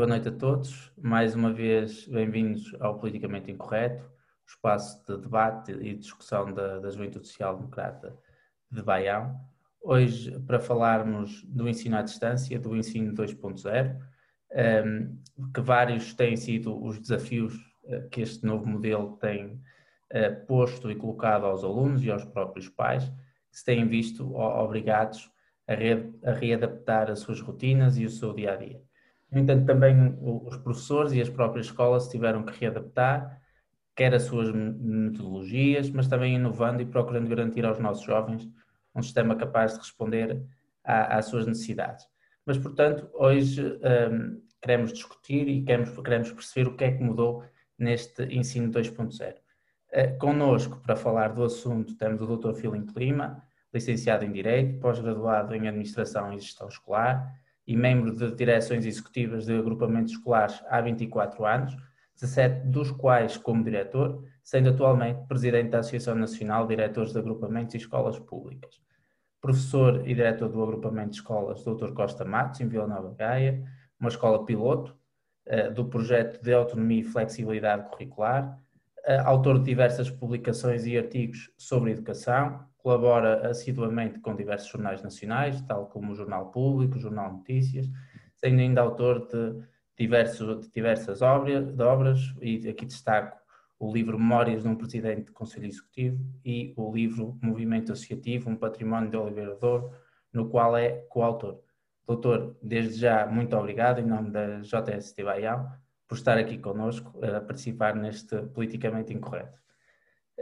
boa noite a todos. Mais uma vez, bem-vindos ao Politicamente Incorreto, espaço de debate e discussão da, da Juventude Social Democrata de Baião. Hoje, para falarmos do ensino à distância, do ensino 2.0, um, que vários têm sido os desafios uh, que este novo modelo tem uh, posto e colocado aos alunos e aos próprios pais, que se têm visto obrigados a, re a readaptar as suas rotinas e o seu dia a dia. No entanto, também os professores e as próprias escolas tiveram que readaptar, quer as suas metodologias, mas também inovando e procurando garantir aos nossos jovens um sistema capaz de responder às suas necessidades. Mas, portanto, hoje um, queremos discutir e queremos, queremos perceber o que é que mudou neste ensino 2.0. Uh, connosco, para falar do assunto, temos o Dr. Filipe Lima, licenciado em Direito, pós-graduado em Administração e Gestão Escolar, e membro de direções executivas de agrupamentos escolares há 24 anos, 17 dos quais como diretor, sendo atualmente presidente da Associação Nacional de Diretores de Agrupamentos e Escolas Públicas. Professor e diretor do agrupamento de escolas Dr. Costa Matos, em Vila Nova Gaia, uma escola piloto eh, do projeto de autonomia e flexibilidade curricular, eh, autor de diversas publicações e artigos sobre educação, colabora assiduamente com diversos jornais nacionais, tal como o Jornal Público, o Jornal Notícias, sendo ainda autor de, de diversas obras, de obras, e aqui destaco o livro Memórias de um Presidente de Conselho Executivo e o livro Movimento Associativo, um Património de Oliveira Douro, no qual é coautor. Doutor, desde já, muito obrigado em nome da JST Baião por estar aqui conosco a participar neste Politicamente Incorreto.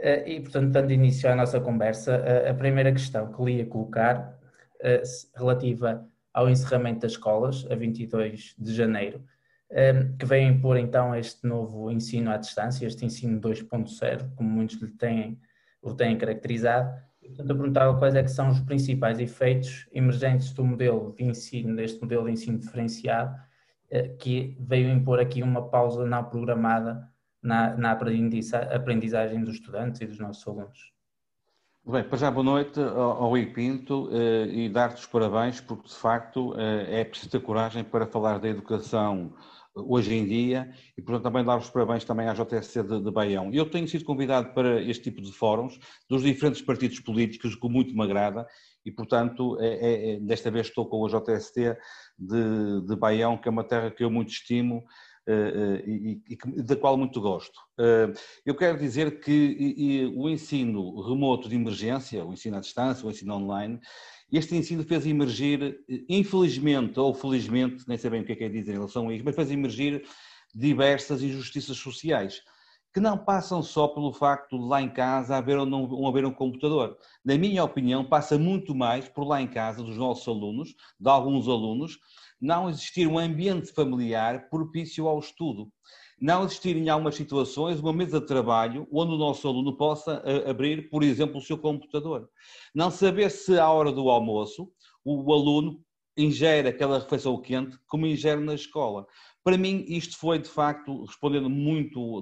Eh, e, portanto, dando início à nossa conversa, a primeira questão que lhe ia colocar, eh, relativa ao encerramento das escolas, a 22 de janeiro, eh, que vem impor então este novo ensino à distância, este ensino 2.0, como muitos lhe têm, o têm caracterizado. Portanto, eu perguntava quais é que são os principais efeitos emergentes do modelo de ensino, deste modelo de ensino diferenciado, que veio impor aqui uma pausa não programada na, na aprendizagem dos estudantes e dos nossos alunos. Bem, para já boa noite ao Rui Pinto eh, e dar-te os parabéns, porque de facto eh, é preciso ter coragem para falar da educação hoje em dia e, portanto, também dar os parabéns também à JSC de, de Baião. Eu tenho sido convidado para este tipo de fóruns dos diferentes partidos políticos, que muito me agrada, e, portanto, é, é, é desta vez estou com a JST de, de Baião, que é uma terra que eu muito estimo eh, eh, e, e, da qual muito gosto. Eh, eu quero dizer que o ensino remoto de emergência, o ensino à distância, o ensino online, este ensino fez emergir, infelizmente ou felizmente, nem sei bem o que é que é dizer em relação a isso, mas fez emergir diversas injustiças sociais que não passam só pelo facto de lá em casa haver ou não haver um computador. Na minha opinião, passa muito mais por lá em casa dos nossos alunos, de alguns alunos, não existir um ambiente familiar propício ao estudo. Não existir em algumas situações uma mesa de trabalho onde o nosso aluno possa eh, abrir, por exemplo, o seu computador. Não saber se à hora do almoço o aluno ingere aquela refeição quente como ingere na escola. Para mim, isto foi de facto, respondendo muito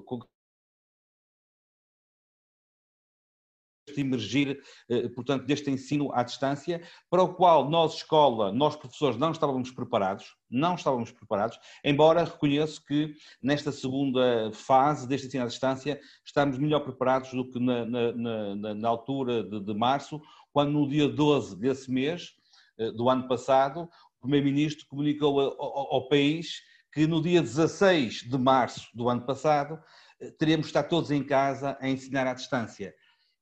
emergir, eh, portanto, deste ensino à distância, para o qual nós, escola, nós professores, não estávamos preparados, não estávamos preparados, embora reconheço que nesta segunda fase deste ensino à distância estamos melhor preparados do que na, na, na, na altura de, de março, quando no dia 12 desse mês, eh, do ano passado, o Primeiro-Ministro comunicou ao, ao país que no dia 16 de março do ano passado eh, teríamos de estar todos em casa a ensinar à distância.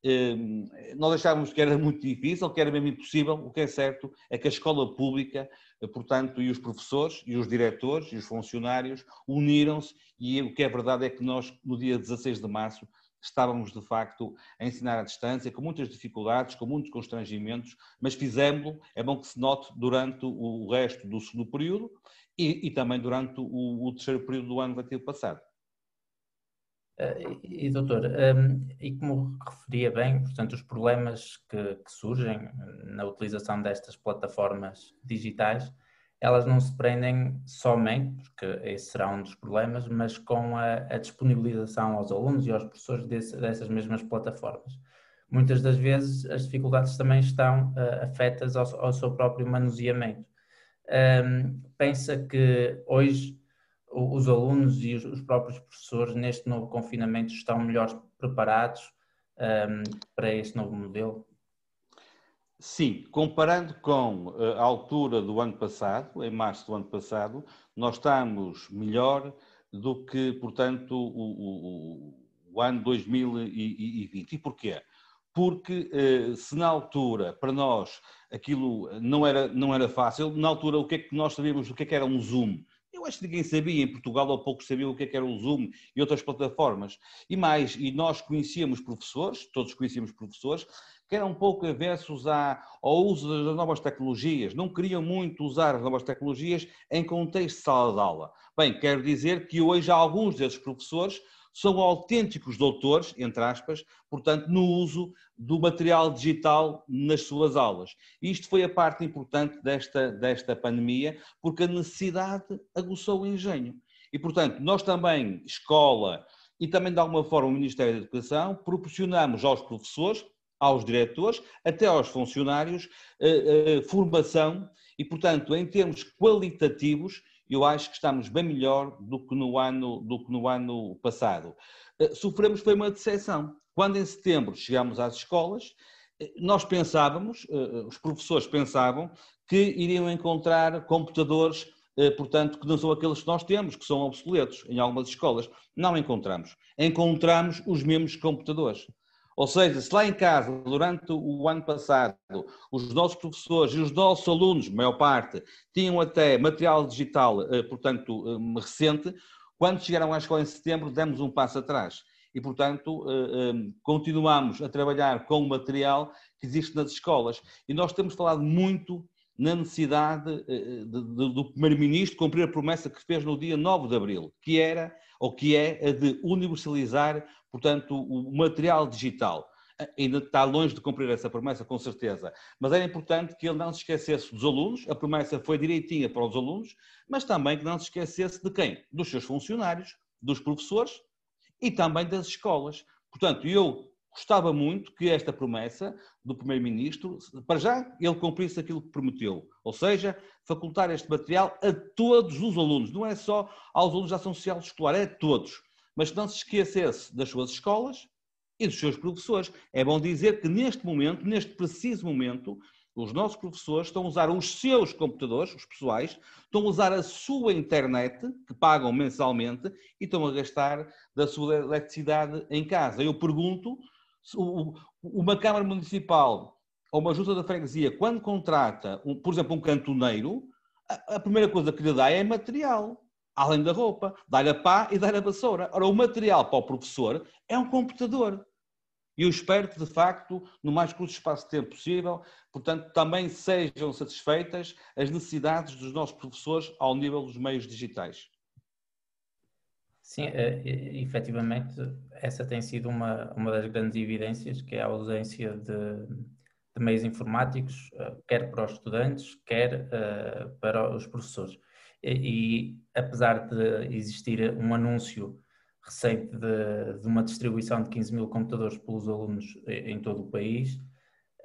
Ehm, nós achávamos que era muito difícil, que era mesmo impossível. O que é certo é que a escola pública, eh, portanto, e os professores, e os diretores, e os funcionários uniram-se e o que é verdade é que nós, no dia 16 de março, estávamos de facto a ensinar à distância, com muitas dificuldades, com muitos constrangimentos, mas fizemos-lo, é bom que se note, durante o resto do segundo período e, e também durante o, o terceiro período do ano letivo passado. Uh, e, doutor, um, e como referia bem, portanto, os problemas que, que, surgem na utilização destas plataformas digitais, elas não se prendem somente, porque esse será um dos problemas, mas com a, a disponibilização aos alunos e aos professores desse, dessas mesmas plataformas. Muitas das vezes as dificuldades também estão uh, afetas ao, ao, seu próprio manuseamento. Um, pensa que hoje os alunos e os, próprios professores neste novo confinamento estão melhor preparados um, para este novo modelo? Sim, comparando com eh, a altura do ano passado, em março do ano passado, nós estamos melhor do que, portanto, o, o, o ano 2020. E porquê? Porque eh, se na altura, para nós, aquilo não era, não era fácil, na altura o que é que nós sabíamos, o que é que era um Zoom? Eu acho que ninguém sabia, em Portugal ou poucos sabiam o que, é que era o Zoom e outras plataformas. E mais, e nós conhecíamos professores, todos conhecíamos professores, que eram um pouco aversos ao uso das novas tecnologias, não queriam muito usar as novas tecnologias em contexto de sala de aula. Bem, quero dizer que hoje alguns desses professores são autênticos doutores, entre aspas, portanto, no uso do material digital nas suas aulas. Isto foi a parte importante desta, desta pandemia, porque a necessidade aguçou o engenho. E, portanto, nós também, escola e também, de alguma forma, o Ministério da Educação, proporcionamos aos professores, aos diretores, até aos funcionários, eh, eh, formação e, portanto, em termos qualitativos, eu acho que estamos bem melhor do que no ano, do que no ano passado. Eh, sofremos foi uma decepção. Quando em setembro chegámos às escolas, eh, nós pensávamos, eh, os professores pensavam, que iriam encontrar computadores, portanto, que não são aqueles que nós temos, que são obsoletos em algumas escolas. Não encontramos. Encontramos os mesmos computadores. Ou seja, se lá em casa, durante o ano passado, os nossos professores e os nossos alunos, maior parte, tinham até material digital, eh, portanto, eh, recente, quando chegaram à escola em setembro, demos um passo atrás. E, portanto, eh, continuamos a trabalhar com o material que existe nas escolas. E nós temos falado muito na necessidade do Primeiro-Ministro cumprir a promessa que fez no dia 9 de abril, que era, ou que é, a de universalizar portanto, o material digital. Ainda está longe de cumprir essa promessa, com certeza. Mas era importante que ele não se esquecesse dos alunos, a promessa foi direitinha para os alunos, mas também que não se esquecesse de quem? Dos seus funcionários, dos professores e também das escolas. Portanto, eu gostava muito que esta promessa do Primeiro-Ministro, para já, ele cumprisse aquilo que prometeu, ou seja, facultar este material a todos os alunos, não é só aos alunos da ação social escolar, é a todos mas que não se esquecesse das suas escolas e dos seus professores. É bom dizer que neste momento, neste preciso momento, os nossos professores estão a usar os seus computadores, os pessoais, estão a usar a sua internet, que pagam mensalmente, e estão a gastar da sua eletricidade em casa. Eu pergunto, uma Câmara Municipal ou uma Junta da Freguesia, quando contrata, por exemplo, um cantoneiro, a primeira coisa que lhe dá é material além da roupa, dar a pá e dar a vassoura. Ora, o material para o professor é um computador. E eu espero que, de facto, no mais curto espaço de tempo possível, portanto, também sejam satisfeitas as necessidades dos nossos professores ao nível dos meios digitais. Sim, eh, efetivamente, essa tem sido uma, uma das grandes evidências, que é a ausência de, de meios informáticos, eh, quer para os estudantes, quer uh, para os professores e, apesar de existir um anúncio recente de, de, uma distribuição de 15 mil computadores pelos alunos em todo o país,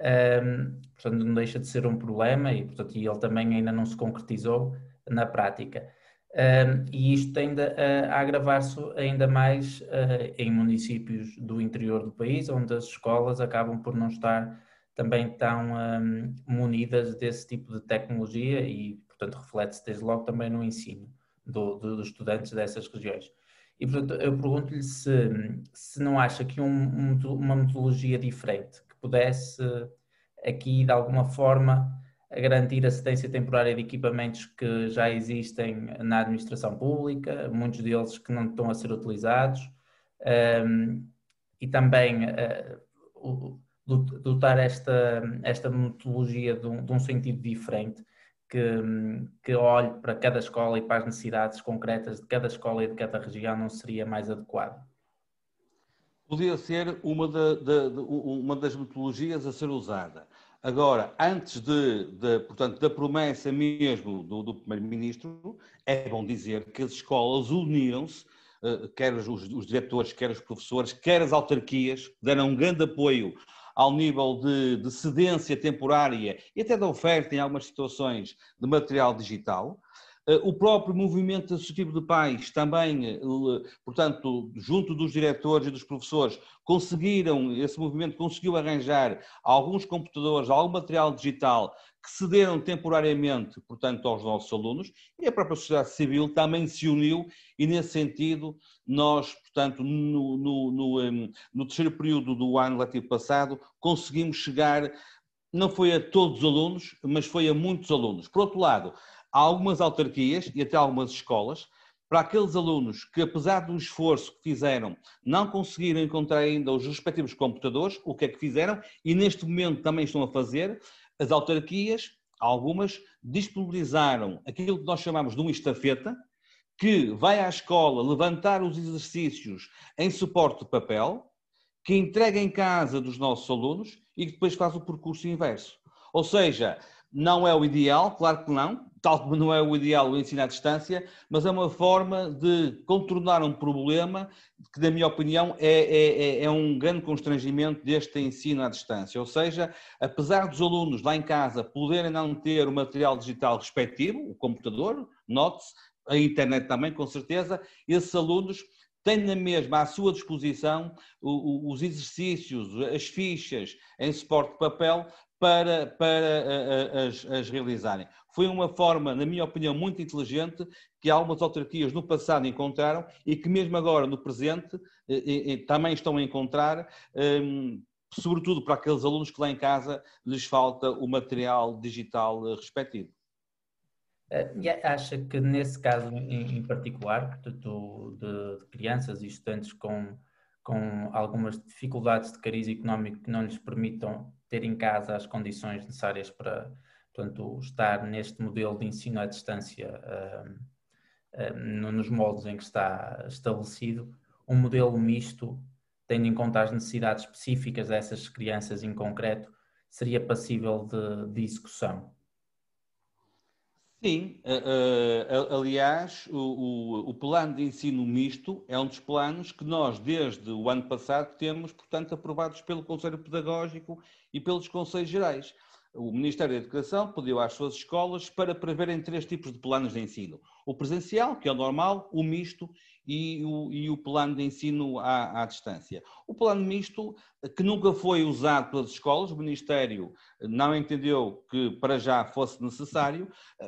um, portanto não deixa de ser um problema e, portanto, ele também ainda não se concretizou na prática. Um, e isto tende a, a agravar-se ainda mais uh, em municípios do interior do país, onde as escolas acabam por não estar também tão um, munidas desse tipo de tecnologia e, portanto, reflete-se desde logo também no ensino do, do, dos estudantes dessas regiões. E, portanto, eu pergunto-lhe se, se não acha que um, uma metodologia diferente, que pudesse aqui, de alguma forma, garantir a temporária de equipamentos que já existem na administração pública, muitos deles que não estão a ser utilizados, um, e também uh, dotar esta, esta metodologia de um, de um sentido diferente, que, que olhe para cada escola e para as necessidades concretas de cada escola e de cada região não seria mais adequado? Podia ser uma, de, de, de, uma das metodologias a ser usada. Agora, antes de, de, portanto, da promessa mesmo do, do Primeiro-Ministro, é bom dizer que as escolas uniram-se, eh, quer os, os, diretores, quer os professores, quer as autarquias, deram um grande apoio ao nível de, de cedência temporária e até da oferta em algumas situações de material digital. eh, o próprio movimento associativo de pais também, eh, portanto, junto dos diretores e dos professores, conseguiram, esse movimento conseguiu arranjar alguns computadores, algum material digital que cederam temporariamente, portanto, aos nossos alunos, e a própria sociedade civil também se uniu, e nesse sentido, nós, portanto, no, no, no, no terceiro período do ano letivo passado, conseguimos chegar, não foi a todos os alunos, mas foi a muitos alunos. Por outro lado, há algumas autarquias e até algumas escolas, para aqueles alunos que, apesar do esforço que fizeram, não conseguiram encontrar ainda os respectivos computadores, o que é que fizeram? E neste momento também estão a fazer, as autarquias, algumas, disponibilizaram aquilo que nós chamamos de uma estafeta, que vai à escola levantar os exercícios em suporte de papel, que entrega em casa dos nossos alunos e que depois faz o percurso inverso. Ou seja, não é o ideal, claro que não, tal como não é o ideal o ensino à distância, mas é uma forma de contornar um problema que, na minha opinião, é, é, é, é um grande constrangimento deste ensino à distância. Ou seja, apesar dos alunos lá em casa poderem não ter o material digital respectivo, o computador, note-se, a internet também, com certeza, esses alunos têm na mesma à sua disposição os exercícios, as fichas em suporte de papel para, para as, as realizarem. Foi uma forma, na minha opinião, muito inteligente que algumas autarquias no passado encontraram e que mesmo agora no presente também estão a encontrar, hum, sobretudo para aqueles alunos que lá em casa lhes falta o material digital eh, respectivo. Eh, e acha que nesse caso em, particular, portanto, de, de crianças e estudantes com, com algumas dificuldades de cariz económico que não lhes permitam ter em casa as condições necessárias para, portanto, estar neste modelo de ensino à distância uh, uh, nos moldes em que está estabelecido, um modelo misto, tendo em conta as necessidades específicas dessas crianças em concreto, seria passível de, de execução? Sim, uh, uh, aliás, o, o, o, plano de ensino misto é um dos planos que nós, desde o ano passado, temos, portanto, aprovados pelo Conselho Pedagógico e pelos Conselhos Gerais. O Ministério da Educação pediu às suas escolas para preverem três tipos de planos de ensino. O presencial, que é o normal, o misto e o, e o plano de ensino à, à, distância. O plano misto, que nunca foi usado pelas escolas, o Ministério não entendeu que para já fosse necessário,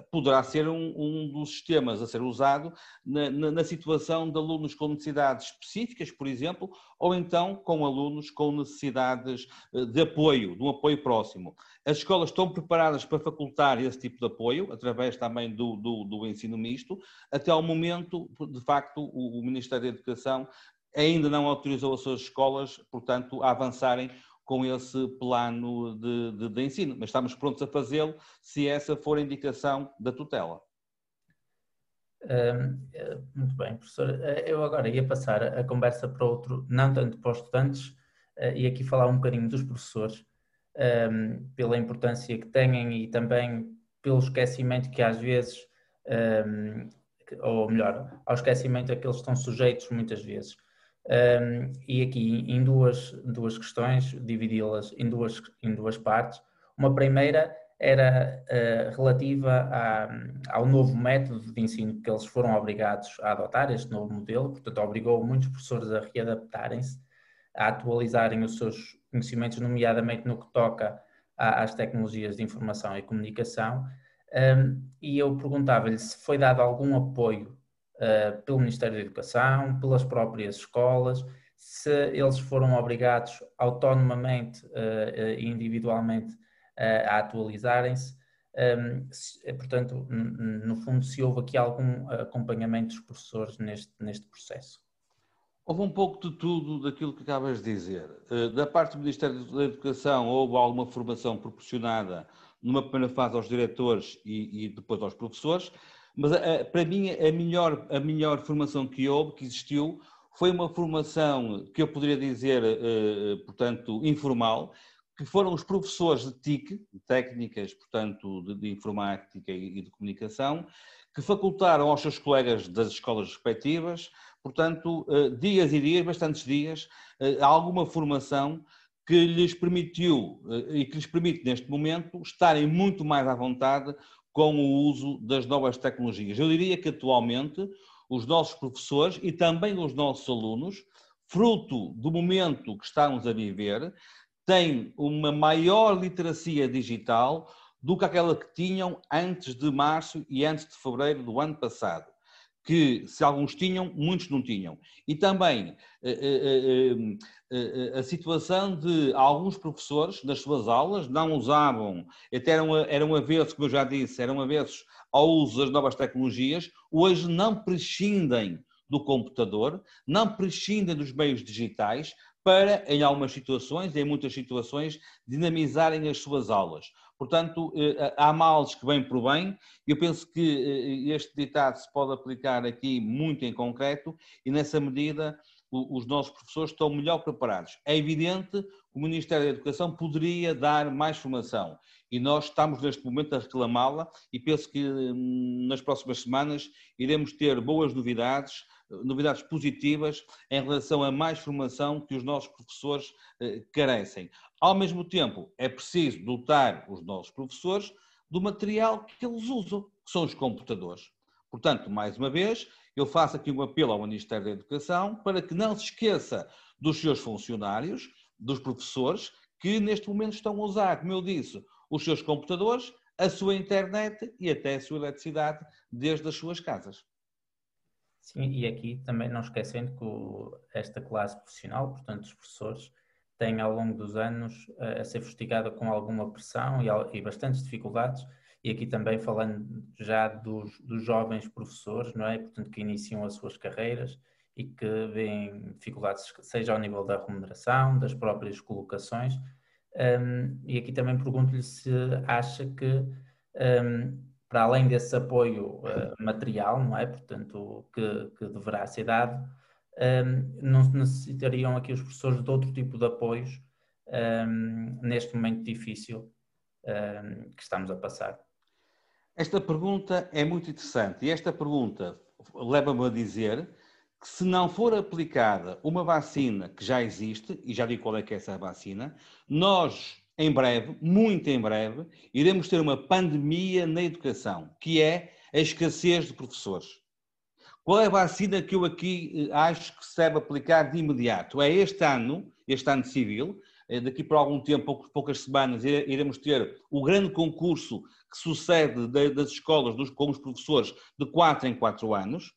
poderá ser um, um dos sistemas a ser usado na, na, na, situação de alunos com necessidades específicas, por exemplo, ou então com alunos com necessidades eh, de apoio, de um apoio próximo. As escolas estão preparadas para facultar esse tipo de apoio, através também do, do, do ensino misto. Até ao momento, de facto, o, o Ministério da Educação ainda não autorizou as suas escolas, portanto, a avançarem com esse plano de, de, de ensino, mas estamos prontos a fazê-lo se essa for a indicação da tutela. muito bem, professor. Eu agora ia passar a conversa para outro, não tanto para os estudantes, eh, e aqui falar um bocadinho dos professores, um, pela importância que têm e também pelo esquecimento que às vezes, um, ou melhor, ao esquecimento a que eles estão sujeitos muitas vezes. Um, e aqui em duas, duas questões, dividi-las em duas, em duas partes. Uma primeira era uh, relativa ao novo método de ensino que eles foram obrigados a adotar, este novo modelo, portanto, obrigou muitos professores a readaptarem-se, a atualizarem os seus conhecimentos, nomeadamente no que toca às tecnologias de informação e comunicação, um, e eu perguntava-lhe se foi dado algum apoio uh, pelo Ministério da Educação, pelas próprias escolas, se eles foram obrigados autonomamente e individualmente uh, a atualizarem-se. Um, se, portanto, no fundo, se houve aqui algum acompanhamento dos professores neste, neste processo. Houve um pouco de tudo daquilo que acabas de dizer. Eh, da parte do Ministério da Educação, houve alguma formação proporcionada numa primeira fase aos diretores e, e depois aos professores, mas a, para mim a melhor, a melhor formação que houve, que existiu, foi uma formação que eu poderia dizer, eh, portanto, informal, que foram os professores de TIC, técnicas, portanto, de, de informática e de comunicação, que facultaram aos seus colegas das escolas respectivas portanto, eh, dias e dias, bastantes dias, eh, alguma formação que lhes permitiu eh, e que lhes permite neste momento estarem muito mais à vontade com o uso das novas tecnologias. Eu diria que atualmente os nossos professores e também os nossos alunos, fruto do momento que estamos a viver, têm uma maior literacia digital do que aquela que tinham antes de março e antes de fevereiro do ano passado que se alguns tinham, muitos não tinham. E também eh, eh, eh, a situação de alguns professores, nas suas aulas, não usavam, até eram, eram avessos, como eu já disse, eram avessos ao uso das novas tecnologias, hoje não prescindem do computador, não prescindem dos meios digitais para, em algumas situações, em muitas situações, dinamizarem as suas aulas. Portanto, eh, há males que vêm por bem, eu penso que eh, este ditado se pode aplicar aqui muito em concreto, e nessa medida os nossos professores estão melhor preparados. É evidente que o Ministério da Educação poderia dar mais formação e nós estamos neste momento a reclamá-la e penso que hum, nas próximas semanas iremos ter boas novidades, novidades positivas em relação a mais formação que os nossos professores eh, carecem. Ao mesmo tempo, é preciso dotar os nossos professores do material que eles usam, que são os computadores. Portanto, mais uma vez, eu faço aqui um apelo ao Ministério da Educação para que não se esqueça dos seus funcionários, dos professores, que neste momento estão a usar, como eu disse, os seus computadores, a sua internet e até a sua eletricidade desde as suas casas. Sim, e aqui também não esquecendo que esta classe profissional, portanto os professores, tem ao longo dos anos eh, a ser fustigada com alguma pressão e, e bastantes dificuldades, e aqui também falando já dos, dos, jovens professores, não é? Portanto, que iniciam as suas carreiras e que vêem dificuldades, seja ao nível da remuneração, das próprias colocações. Um, e aqui também pergunto-lhe se acha que, um, para além desse apoio uh, material, não é? Portanto, que, que deverá ser dado, um, não necessitariam aqui os professores de outro tipo de apoios neste momento difícil que estamos a passar? Esta pergunta é muito interessante e esta pergunta leva-me a dizer que se não for aplicada uma vacina que já existe, e já digo qual é que é essa vacina, nós, em breve, muito em breve, iremos ter uma pandemia na educação, que é a escassez de professores. Qual é a vacina que eu aqui eh, acho que se deve aplicar de imediato? É este ano, este ano civil, eh, daqui por algum tempo, poucas semanas, iremos ter o grande concurso que sucede das escolas com os professores de 4 em 4 anos.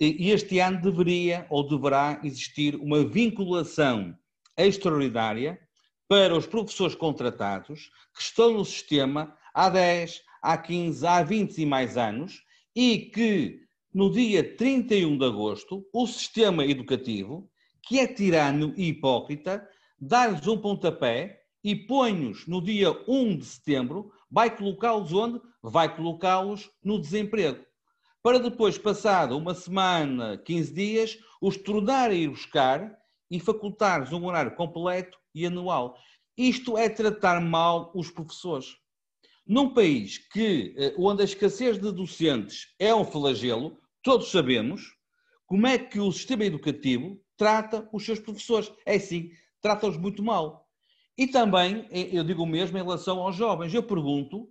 E este ano deveria ou deverá existir uma vinculação extraordinária para os professores contratados que estão no sistema há 10, há 15, há 20 e mais anos e que no dia 31 de agosto o sistema educativo, que é tirano e hipócrita, dá-lhes um pontapé e põe-os no dia 1 de setembro, vai colocá-los onde? Vai colocá-los no desemprego. Para depois, passado uma semana, 15 dias, os tornar a ir buscar e facultar-lhes um horário completo e anual. Isto é tratar mal os professores. Num país que, eh, onde a escassez de docentes é um flagelo, todos sabemos como é que o sistema educativo trata os seus professores. É assim, trata-os muito mal. E também, eu digo o mesmo em relação aos jovens. Eu pergunto,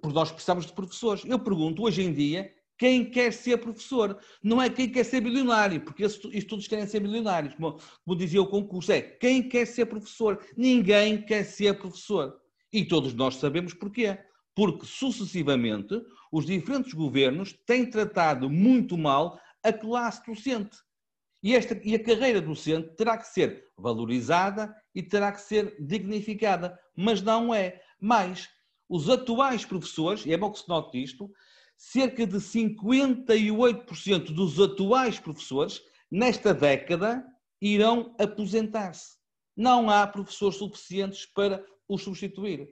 porque nós precisamos de professores, eu pergunto hoje em dia quem quer ser professor. Não é quem quer ser milionário, porque isto todos querem ser milionários, como, como dizia o concurso. É quem quer ser professor. Ninguém quer ser professor. E todos nós sabemos porquê. Porque sucessivamente os diferentes governos têm tratado muito mal a classe docente. E, esta, e a carreira docente terá que ser valorizada e terá que ser dignificada, mas não é. Mais, os atuais professores, e é bom que se note isto, cerca de 58% dos atuais professores, nesta década, irão aposentar-se. Não há professores suficientes para os substituir.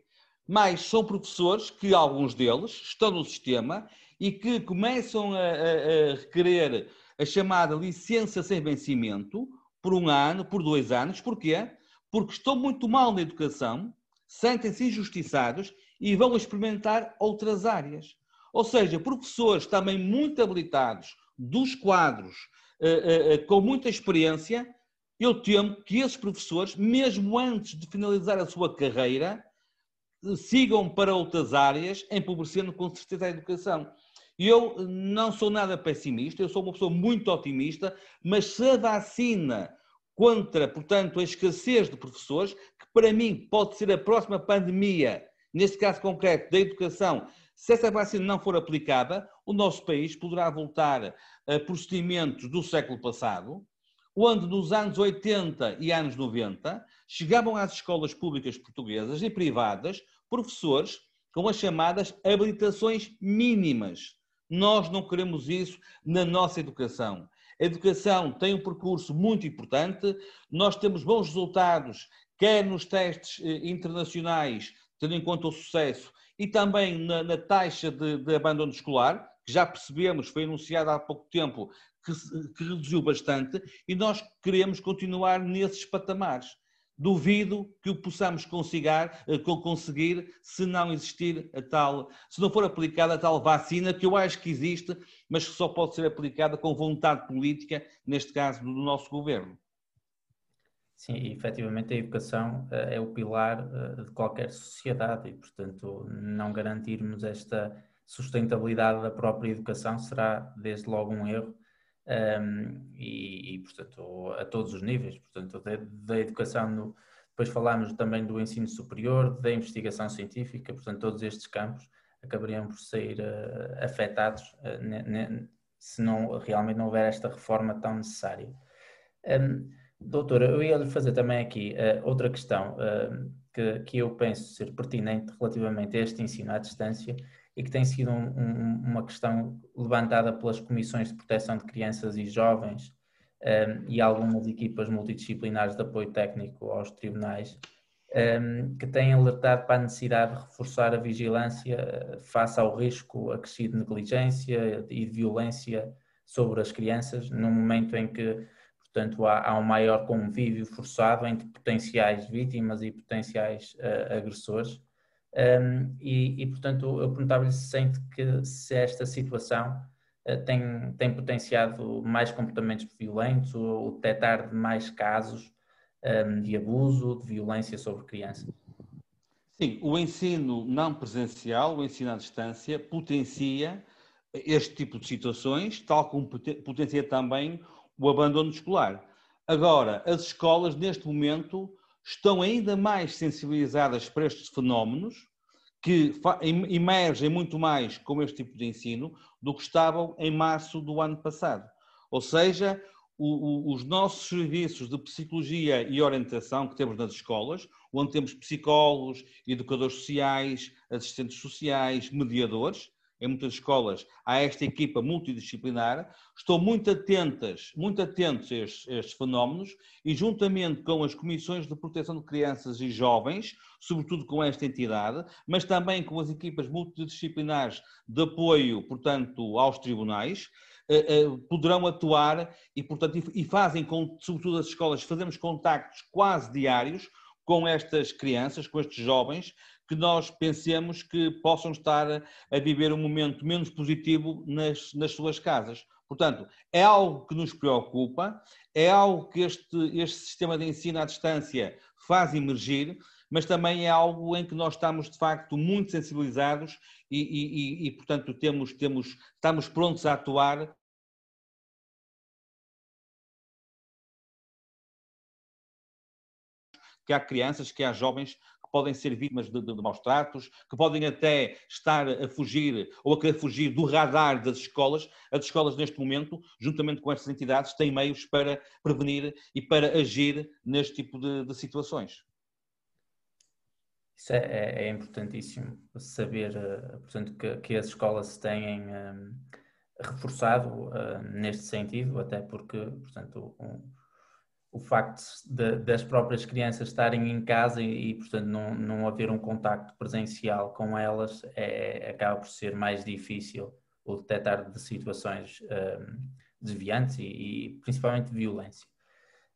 Mas são professores que, alguns deles, estão no sistema e que começam a, a, a requerer a chamada licença sem vencimento por um ano, por dois anos. Porquê? Porque estão muito mal na educação, sentem-se injustiçados e vão experimentar outras áreas. Ou seja, professores também muito habilitados dos quadros, eh, eh, com muita experiência, eu temo que esses professores, mesmo antes de finalizar a sua carreira, sigam para outras áreas, empobrecendo com certeza a educação. Eu não sou nada pessimista, eu sou uma pessoa muito otimista, mas se a vacina contra, portanto, a escassez de professores, que para mim pode ser a próxima pandemia, neste caso concreto, da educação, se essa vacina não for aplicada, o nosso país poderá voltar a procedimentos do século passado, onde nos anos 80 e anos 90 chegavam às escolas públicas portuguesas e privadas professores com as chamadas habilitações mínimas nós não queremos isso na nossa educação. A educação tem um percurso muito importante, nós temos bons resultados, quer nos testes eh, internacionais, tendo em conta o sucesso, e também na, na taxa de, de, abandono escolar, que já percebemos, foi anunciado há pouco tempo, que, que reduziu bastante, e nós queremos continuar nesses patamares duvido que o possamos conseguir, eh, conseguir se não existir a tal, se não for aplicada a tal vacina que eu acho que existe, mas que só pode ser aplicada com vontade política, neste caso do nosso governo. Sim, efetivamente a educação eh, é o pilar eh, de qualquer sociedade e, portanto, não garantirmos esta sustentabilidade da própria educação será desde logo um erro um, e, e, portanto, a todos os níveis, portanto, da, educação, no, depois falámos também do ensino superior, da investigação científica, portanto, todos estes campos acabariam por ser uh, afetados ne, ne, se não, realmente não houver esta reforma tão necessária. Um, doutora, eu ia lhe fazer também aqui uh, outra questão que, que eu penso ser pertinente relativamente a este ensino à distância, e que tem sido um, um, uma questão levantada pelas comissões de proteção de crianças e jovens um, e algumas equipas multidisciplinares de apoio técnico aos tribunais, que têm alertado para a necessidade de reforçar a vigilância eh, face ao risco acrescido de negligência e de violência sobre as crianças, no momento em que, portanto, há, há um maior convívio forçado entre potenciais vítimas e potenciais uh, agressores um, e, e, portanto, eu perguntava-lhe se sente que se esta situação uh, tem, tem potenciado mais comportamentos violentos ou, detectar mais casos um, de abuso, de violência sobre crianças. Sim, o ensino não presencial, o ensino à distância, potencia este tipo de situações, tal como potencia também o abandono escolar. Agora, as escolas, neste momento, estão ainda mais sensibilizadas para estes fenómenos, que emergem muito mais com este tipo de ensino do que estavam em março do ano passado. Ou seja, o, o, os nossos serviços de psicologia e orientação que temos nas escolas, onde temos psicólogos, educadores sociais, assistentes sociais, mediadores, em muitas escolas há esta equipa multidisciplinar, estão muito atentas, muito atentos a estes, a estes, fenómenos e juntamente com as comissões de proteção de crianças e jovens, sobretudo com esta entidade, mas também com as equipas multidisciplinares de apoio, portanto, aos tribunais, eh, eh, poderão atuar e, portanto, e fazem, com, sobretudo as escolas, fazemos contactos quase diários com estas crianças, com estes jovens, que nós pensemos que possam estar a viver um momento menos positivo nas, nas suas casas. Portanto, é algo que nos preocupa, é algo que este, este sistema de ensino à distância faz emergir, mas também é algo em que nós estamos, de facto, muito sensibilizados e, e, e, e portanto, temos, temos, estamos prontos a atuar que há crianças, que há jovens que podem ser vítimas de, de, de maus tratos, que podem até estar a fugir ou a querer fugir do radar das escolas. As escolas, neste momento, juntamente com estas entidades, têm meios para prevenir e para agir neste tipo de, de situações. Isso é, é, é, importantíssimo saber, eh, portanto, que, que as escolas se têm um, eh, reforçado uh, neste sentido, até porque, portanto, um, o facto de, das próprias crianças estarem em casa e, e, portanto, não, não haver um contacto presencial com elas é, acaba por ser mais difícil o detectar de situações um, desviantes e, e, principalmente violência.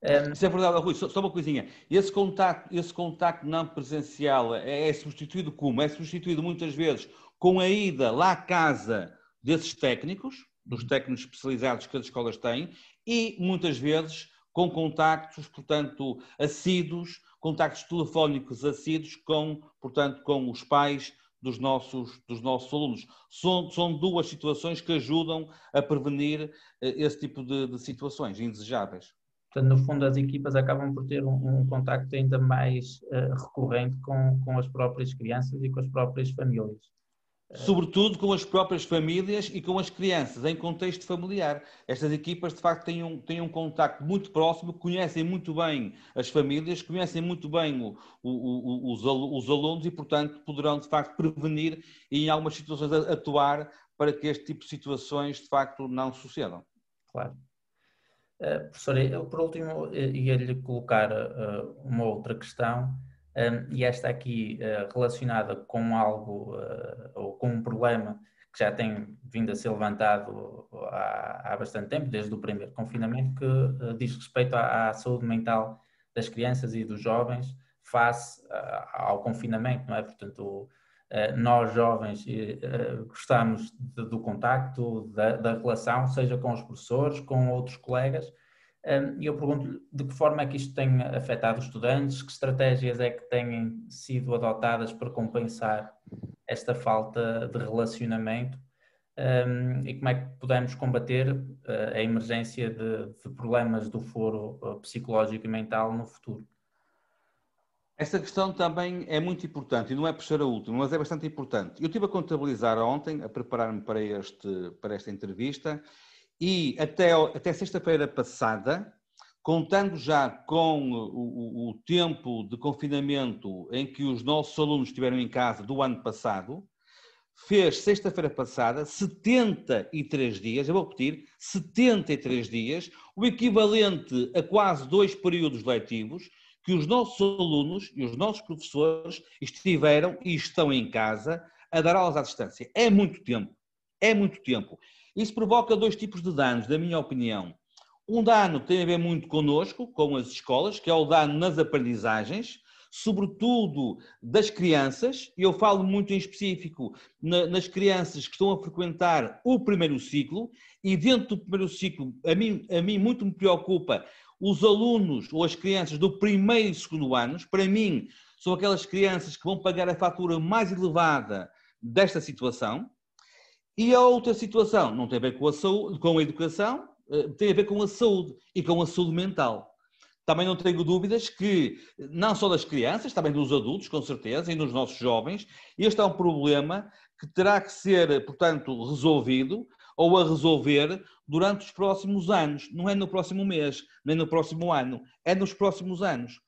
Um, Isso é verdade, Rui, só, só, uma coisinha. Esse contacto, esse contacto não presencial é, é substituído como? É substituído muitas vezes com a ida lá à casa desses técnicos, dos técnicos especializados que as escolas têm, e muitas vezes com contactos, portanto, assíduos contactos telefónicos assíduos com, portanto, com os pais dos nossos, dos nossos alunos. São, são duas situações que ajudam a prevenir eh, esse tipo de, de situações indesejáveis. Portanto, no fundo, as equipas acabam por ter um, um contacto ainda mais uh, recorrente com, com as próprias crianças e com as próprias famílias. Sobretudo com as próprias famílias e com as crianças, em contexto familiar. Estas equipas, de facto, têm um, têm um contacto muito próximo, conhecem muito bem as famílias, conhecem muito bem o, o, o, os, os, alunos e, portanto, poderão, de facto, prevenir e, em algumas situações, atuar para que este tipo de situações, de facto, não sucedam. Claro. Uh, professora, eu, por último, eh, ia-lhe colocar uh, uma outra questão um, e esta aqui uh, relacionada com algo uh, ou com um problema que já tem vindo a ser levantado há, há bastante tempo, desde o primeiro confinamento, que uh, diz respeito à, à, saúde mental das crianças e dos jovens face ao confinamento, não é? Portanto, nós jovens gostamos do contacto, da, da relação, seja com os professores, com outros colegas, e eu pergunto-lhe de que forma é que isto tem afetado os estudantes, que estratégias é que têm sido adotadas para compensar esta falta de relacionamento e como é que podemos combater uh, a emergência de, de, problemas do foro uh, psicológico e mental no futuro. Essa questão também é muito importante e não é ser a última, mas é bastante importante. Eu estive a contabilizar ontem, a preparar-me para, este, para esta entrevista, e até, até sexta-feira passada, contando já com o, o, tempo de confinamento em que os nossos alunos estiveram em casa do ano passado, fez sexta-feira passada 73 dias, eu vou repetir, 73 dias, o equivalente a quase dois períodos letivos que os nossos alunos e os nossos professores estiveram e estão em casa a dar aulas à distância. É muito tempo, é muito tempo. Isso provoca dois tipos de danos, da minha opinião. Um dano tem a ver muito connosco, com as escolas, que é o dano nas aprendizagens, sobretudo das crianças, e eu falo muito em específico nas crianças que estão a frequentar o primeiro ciclo, e dentro do primeiro ciclo, a mim, a mim muito me preocupa os alunos ou as crianças do primeiro e segundo anos, para mim, são aquelas crianças que vão pagar a fatura mais elevada desta situação, e a outra situação não tem a ver com a, saúde, com a educação, eh, tem a ver com a saúde e com a saúde mental. Também não tenho dúvidas que, não só das crianças, também dos adultos, com certeza, e dos nossos jovens, este é um problema que terá que ser, portanto, resolvido ou a resolver durante os próximos anos. Não é no próximo mês, nem no próximo ano, é nos próximos anos.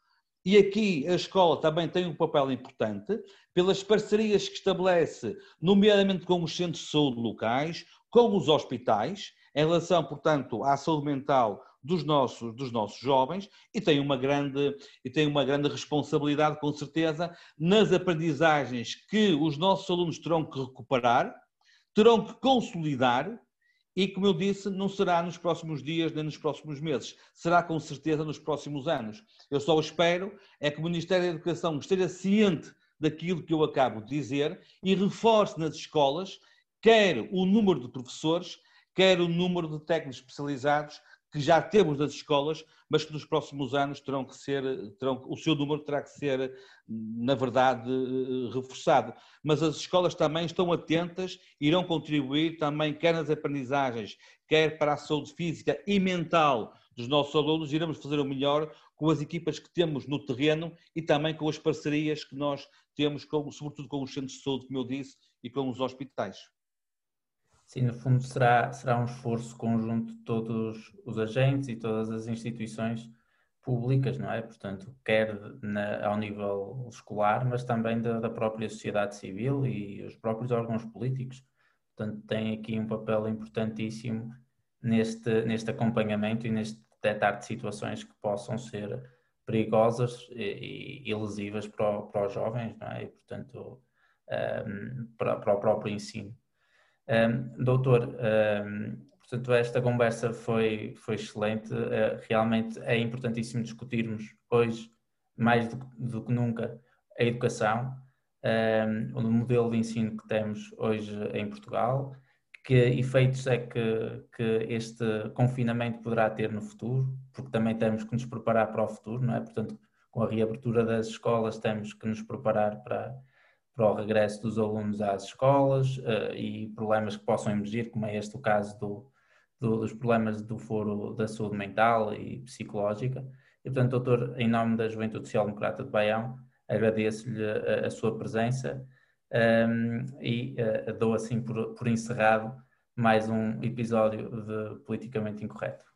E aqui a escola também tem um papel importante pelas parcerias que estabelece, nomeadamente com os centros de saúde locais, com os hospitais, em relação, portanto, à saúde mental dos nossos, dos nossos jovens e tem uma grande e tem uma grande responsabilidade com certeza nas aprendizagens que os nossos alunos terão que recuperar, terão que consolidar e, como eu disse, não será nos próximos dias nem nos próximos meses, será com certeza nos próximos anos. Eu só espero é que o Ministério da Educação esteja ciente daquilo que eu acabo de dizer e reforce nas escolas quer o número de professores, quer o número de técnicos especializados que já temos nas escolas, mas que nos próximos anos terão que ser, terão, o seu número terá que ser, na verdade, eh, reforçado. Mas as escolas também estão atentas, irão contribuir também, quer nas aprendizagens, quer para a saúde física e mental dos nossos alunos, iremos fazer o melhor com as equipas que temos no terreno e também com as parcerias que nós temos, com, sobretudo com os centros de saúde, como eu disse, e com os hospitais. Sim, no fundo será, será um esforço conjunto de todos os agentes e todas as instituições públicas, não é? Portanto, quer na, ao nível escolar, mas também da, da, própria sociedade civil e os próprios órgãos políticos. Portanto, tem aqui um papel importantíssimo neste, neste acompanhamento e neste detectar de situações que possam ser perigosas e, e, lesivas para, o, para, os jovens, não é? E, portanto, um, para, para o próprio ensino. Um, doutor, um, portanto, esta conversa foi, foi excelente. Uh, realmente é importantíssimo discutirmos hoje, mais do, do que nunca, a educação, um, o modelo de ensino que temos hoje em Portugal, que efeitos é que, que este confinamento poderá ter no futuro, porque também temos que nos preparar para o futuro, não é? Portanto, com a reabertura das escolas, temos que nos preparar para, para o regresso dos alunos às escolas uh, e problemas que possam emergir, como é este o caso do, do, dos problemas do foro da saúde mental e psicológica. E, portanto, doutor, em nome da Juventude Social Democrata de Baião, agradeço-lhe a, a, sua presença um, ehm, e uh, dou assim por, por encerrado mais um episódio de Politicamente Incorreto.